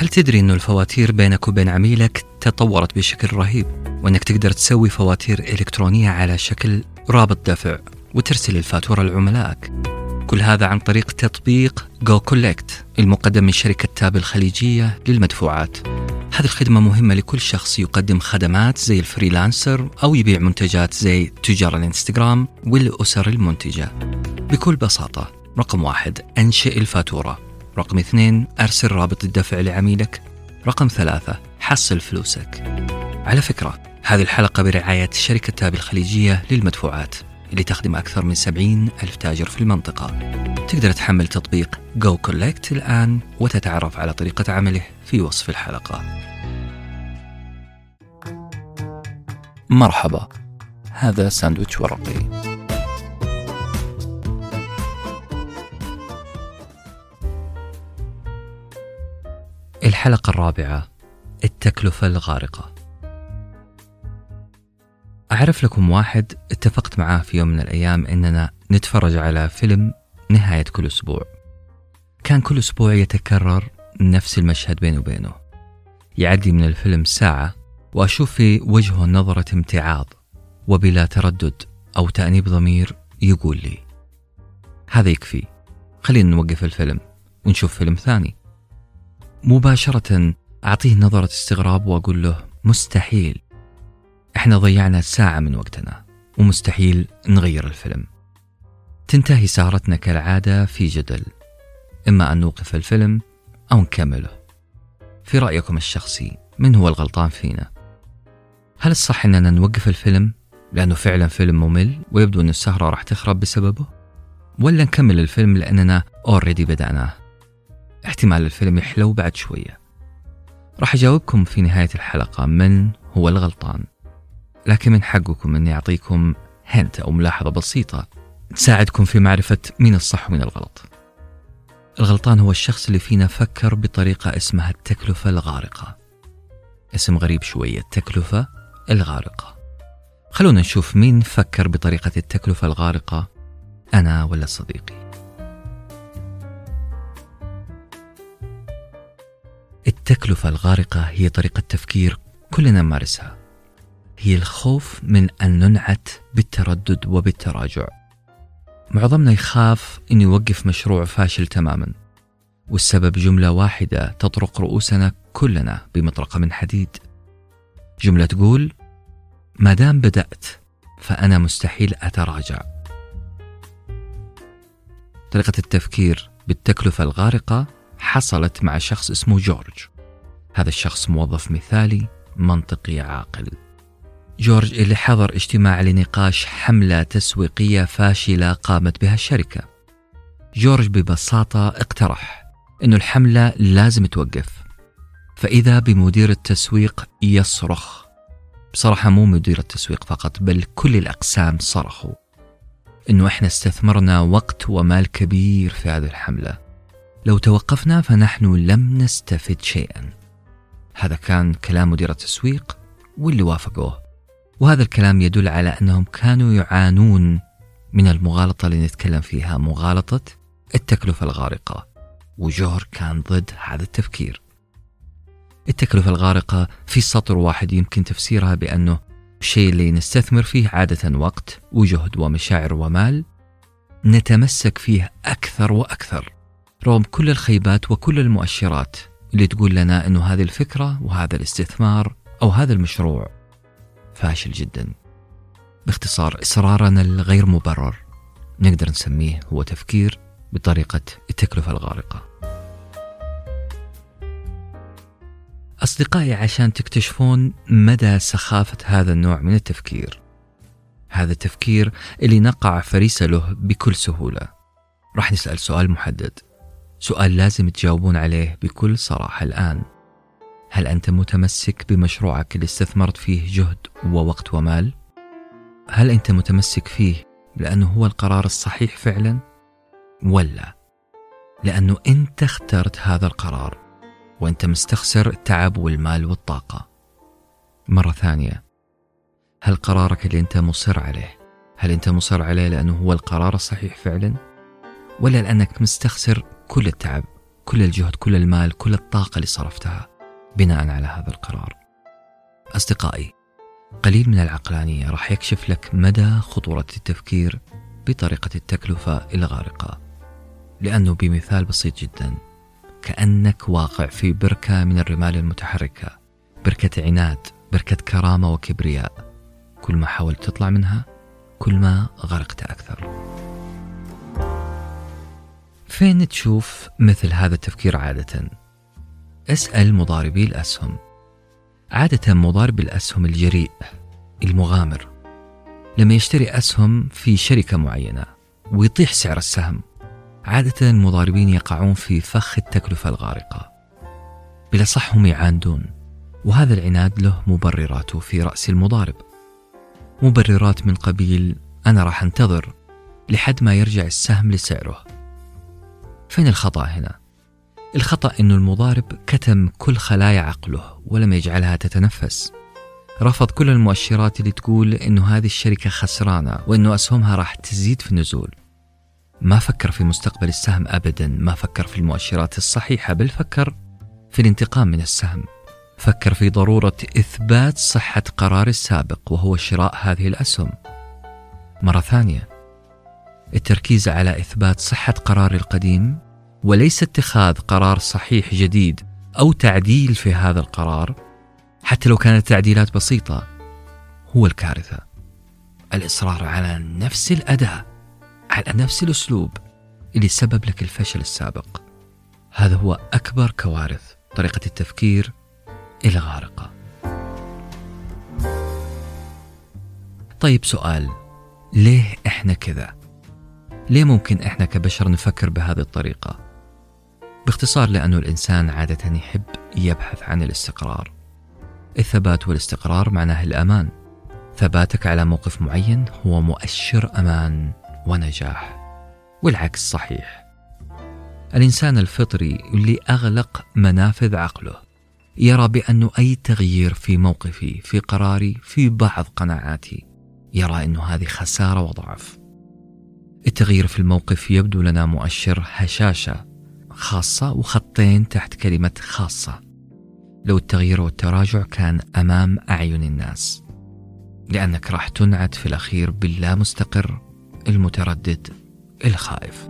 هل تدري أنه الفواتير بينك وبين عميلك تطورت بشكل رهيب وأنك تقدر تسوي فواتير إلكترونية على شكل رابط دفع وترسل الفاتورة لعملائك؟ كل هذا عن طريق تطبيق goCollect المقدم من شركة Tap الخليجية للمدفوعات. هذه الخدمة مهمة لكل شخص يقدم خدمات زي ال freelancer أو يبيع منتجات زي تجار الانستغرام والأسر المنتجة. بكل بساطة رقم واحد أنشئ الفاتورة. رقم اثنين أرسل رابط الدفع لعميلك. رقم ثلاثة حصل فلوسك. على فكرة هذه الحلقة برعاية شركة تاب الخليجية للمدفوعات اللي تخدم أكثر من 70 ألف تاجر في المنطقة. تقدر تحمل تطبيق جو كولكت الآن وتتعرف على طريقة عمله في وصف الحلقة. مرحبا هذا ساندويتش ورقي. الحلقة الرابعة التكلفة الغارقة. أعرف لكم واحد اتفقت معاه في يوم من الأيام إننا نتفرج على فيلم نهاية كل أسبوع. كان كل أسبوع يتكرر نفس المشهد بينه وبينه. يعدي من الفيلم ساعة وأشوف في وجهه نظرة امتعاض وبلا تردد أو تأنيب ضمير يقول لي هذا يكفي. خلينا نوقف الفيلم ونشوف فيلم ثاني. مباشرة أعطيه نظرة استغراب وأقول له مستحيل إحنا ضيعنا ساعة من وقتنا ومستحيل نغير الفيلم تنتهي سهرتنا كالعادة في جدل إما أن نوقف الفيلم أو نكمله في رأيكم الشخصي من هو الغلطان فينا؟ هل الصح أننا نوقف الفيلم لأنه فعلا فيلم ممل ويبدو أن السهرة راح تخرب بسببه؟ ولا نكمل الفيلم لأننا أوريدي بدأناه؟ احتمال الفيلم يحلو بعد شوية. راح أجاوبكم في نهاية الحلقة من هو الغلطان. لكن من حقكم أني أعطيكم هنت أو ملاحظة بسيطة تساعدكم في معرفة مين الصح ومين الغلط. الغلطان هو الشخص اللي فينا فكر بطريقة اسمها التكلفة الغارقة. اسم غريب شوية التكلفة الغارقة. خلونا نشوف مين فكر بطريقة التكلفة الغارقة أنا ولا صديقي. التكلفة الغارقة هي طريقة تفكير كلنا نمارسها. هي الخوف من أن ننعت بالتردد وبالتراجع. معظمنا يخاف أن يوقف مشروع فاشل تماما والسبب جملة واحدة تطرق رؤوسنا كلنا بمطرقة من حديد. جملة تقول ما دام بدأت فأنا مستحيل أتراجع. طريقة التفكير بالتكلفة الغارقة حصلت مع شخص اسمه جورج. هذا الشخص موظف مثالي منطقي عاقل. جورج اللي حضر اجتماع لنقاش حملة تسويقية فاشلة قامت بها الشركة. جورج ببساطة اقترح أن الحملة لازم توقف فإذا بمدير التسويق يصرخ. بصراحة مو مدير التسويق فقط بل كل الأقسام صرخوا أنه إحنا استثمرنا وقت ومال كبير في هذه الحملة. لو توقفنا فنحن لم نستفد شيئا. هذا كان كلام مدير التسويق واللي وافقوه. وهذا الكلام يدل على أنهم كانوا يعانون من المغالطة اللي نتكلم فيها مغالطة التكلفة الغارقة. وجوهر كان ضد هذا التفكير. التكلفة الغارقة في سطر واحد يمكن تفسيرها بأنه الشيء اللي نستثمر فيه عادة وقت وجهد ومشاعر ومال نتمسك فيه أكثر وأكثر. رغم كل الخيبات وكل المؤشرات اللي تقول لنا إنه هذه الفكرة وهذا الاستثمار أو هذا المشروع فاشل جدا. باختصار إصرارنا الغير مبرر نقدر نسميه هو تفكير بطريقة التكلفه الغارقة. أصدقائي عشان تكتشفون مدى سخافة هذا النوع من التفكير. هذا التفكير اللي نقع فريسة له بكل سهولة. راح نسأل سؤال محدد. سؤال لازم تجاوبون عليه بكل صراحة الآن هل أنت متمسك بمشروعك اللي استثمرت فيه جهد ووقت ومال؟ هل أنت متمسك فيه لأنه هو القرار الصحيح فعلا؟ ولا لأنه أنت اخترت هذا القرار وأنت مستخسر التعب والمال والطاقة مرة ثانية هل قرارك اللي أنت مصر عليه هل أنت مصر عليه لأنه هو القرار الصحيح فعلا؟ ولا لأنك مستخسر كل التعب كل الجهد كل المال كل الطاقة اللي صرفتها بناء على هذا القرار. أصدقائي قليل من العقلانية راح يكشف لك مدى خطورة التفكير بطريقة التكلفة الغارقة لأنه بمثال بسيط جدا كأنك واقع في بركة من الرمال المتحركة بركة عناد بركة كرامة وكبرياء. كل ما حاولت تطلع منها كل ما غرقت أكثر. فين تشوف مثل هذا التفكير عادة؟ أسأل مضاربي الأسهم. عادة مضارب الأسهم الجريء المغامر. لما يشتري أسهم في شركة معينة ويطيح سعر السهم عادة المضاربين يقعون في فخ التكلفة الغارقة. بلا صح هم يعاندون وهذا العناد له مبرراته في رأس المضارب. مبررات من قبيل أنا راح أنتظر لحد ما يرجع السهم لسعره. فين الخطأ هنا؟ الخطأ أن المضارب كتم كل خلايا عقله ولم يجعلها تتنفس. رفض كل المؤشرات اللي تقول أنه هذه الشركة خسرانة وأنه أسهمها راح تزيد في النزول. ما فكر في مستقبل السهم أبدا ما فكر في المؤشرات الصحيحة بل فكر في الانتقام من السهم. فكر في ضرورة إثبات صحة قرار السابق وهو شراء هذه الأسهم. مرة ثانية التركيز على إثبات صحة قرار القديم وليس اتخاذ قرار صحيح جديد أو تعديل في هذا القرار حتى لو كانت تعديلات بسيطة هو الكارثة. الإصرار على نفس الأداء على نفس الأسلوب اللي سبب لك الفشل السابق. هذا هو أكبر كوارث طريقة التفكير الغارقة طيب سؤال ليه إحنا كذا؟ ليه ممكن إحنا كبشر نفكر بهذه الطريقة؟ باختصار لأنه الإنسان عادة يحب يبحث عن الاستقرار. الثبات والاستقرار معناه الأمان. ثباتك على موقف معين هو مؤشر أمان ونجاح. والعكس صحيح. الإنسان الفطري اللي أغلق منافذ عقله يرى بأنه أي تغيير في موقفي في قراري في بعض قناعاتي يرى أنه هذه خسارة وضعف. التغيير في الموقف يبدو لنا مؤشر هشاشة خاصة وخطين تحت كلمة خاصة. لو التغيير والتراجع كان أمام أعين الناس. لأنك راح تنعت في الأخير باللا مستقر المتردد الخائف.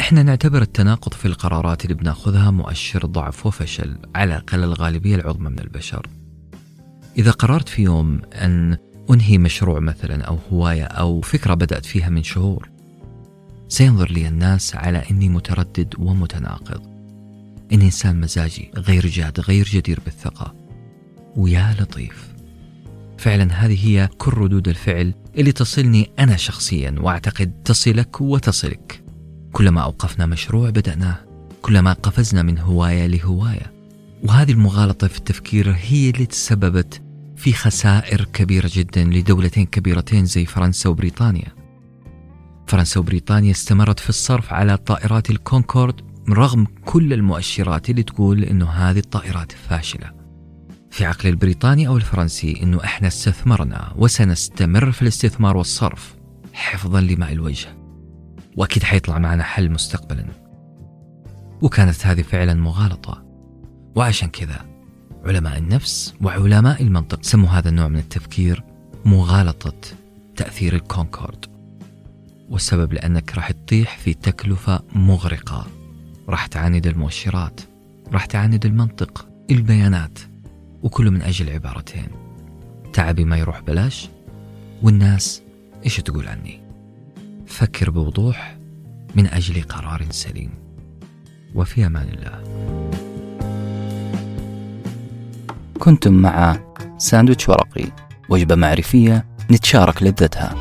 إحنا نعتبر التناقض في القرارات اللي بناخذها مؤشر ضعف وفشل على الأقل الغالبية العظمى من البشر. إذا قررت في يوم أن أنهي مشروع مثلا أو هواية أو فكرة بدأت فيها من شهور؟ سينظر لي الناس على أني متردد ومتناقض. إني إنسان مزاجي غير جاد غير جدير بالثقة. ويا لطيف. فعلا هذه هي كل ردود الفعل اللي تصلني أنا شخصيا وأعتقد تصلك وتصلك. كلما أوقفنا مشروع بدأناه. كلما قفزنا من هواية لهواية. وهذه المغالطة في التفكير هي اللي تسببت في خسائر كبيرة جدا لدولتين كبيرتين زي فرنسا وبريطانيا فرنسا وبريطانيا استمرت في الصرف على طائرات الكونكورد رغم كل المؤشرات اللي تقول إنه هذه الطائرات فاشلة. في عقل البريطاني أو الفرنسي إنه إحنا استثمرنا وسنستمر في الاستثمار والصرف حفظا لماء الوجه. وأكيد حيطلع معنا حل مستقبلا. وكانت هذه فعلا مغالطة. وعشان كذا علماء النفس وعلماء المنطق. سموا هذا النوع من التفكير مغالطة تأثير الكونكورد. والسبب لأنك راح تطيح في تكلفة مغرقة. راح تعاند المؤشرات راح تعاند المنطق البيانات وكله من أجل عبارتين تعبي ما يروح بلاش والناس إيش تقول عني؟ فكر بوضوح من أجل قرار سليم. وفي أمان الله. كنتم مع ساندويتش ورقي وجبة معرفية نتشارك لذتها.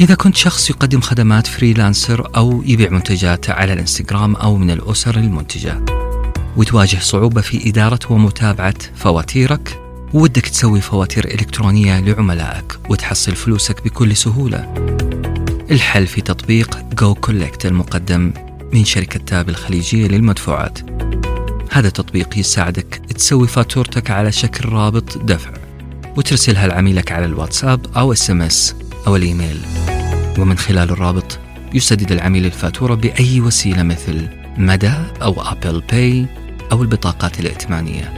إذا كنت شخص يقدم خدمات freelancer أو يبيع منتجات على الإنستغرام أو من الأسر المنتجة وتواجه صعوبة في إدارة ومتابعة فواتيرك ودك تسوي فواتير إلكترونية لعملائك وتحصل فلوسك بكل سهولة. الحل في تطبيق goCollect المقدم من شركة Tap الخليجية للمدفوعات. هذا التطبيق يساعدك تسوي فاتورتك على شكل رابط دفع وترسلها لعميلك على الواتساب أو SMS أو الإيميل. ومن خلال الرابط يسدد العميل الفاتورة بأي وسيلة مثل مدى أو Apple Pay أو البطاقات الائتمانية.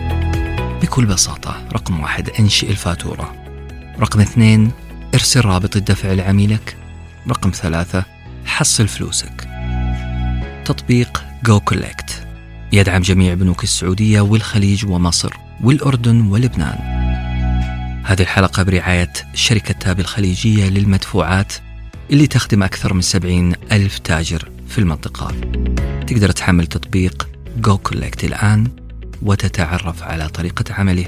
بكل بساطة رقم واحد انشئ الفاتورة. رقم اثنين ارسل رابط الدفع لعميلك رقم ثلاثة حصل فلوسك. تطبيق goCollect يدعم جميع بنوك السعودية والخليج ومصر والأردن ولبنان. هذه الحلقة برعاية شركة Tap الخليجية للمدفوعات اللي تخدم أكثر من 70 ألف تاجر في المنطقة. تقدر تحمل تطبيق goCollect الآن وتتعرف على طريقة عمله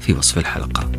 في وصف الحلقة.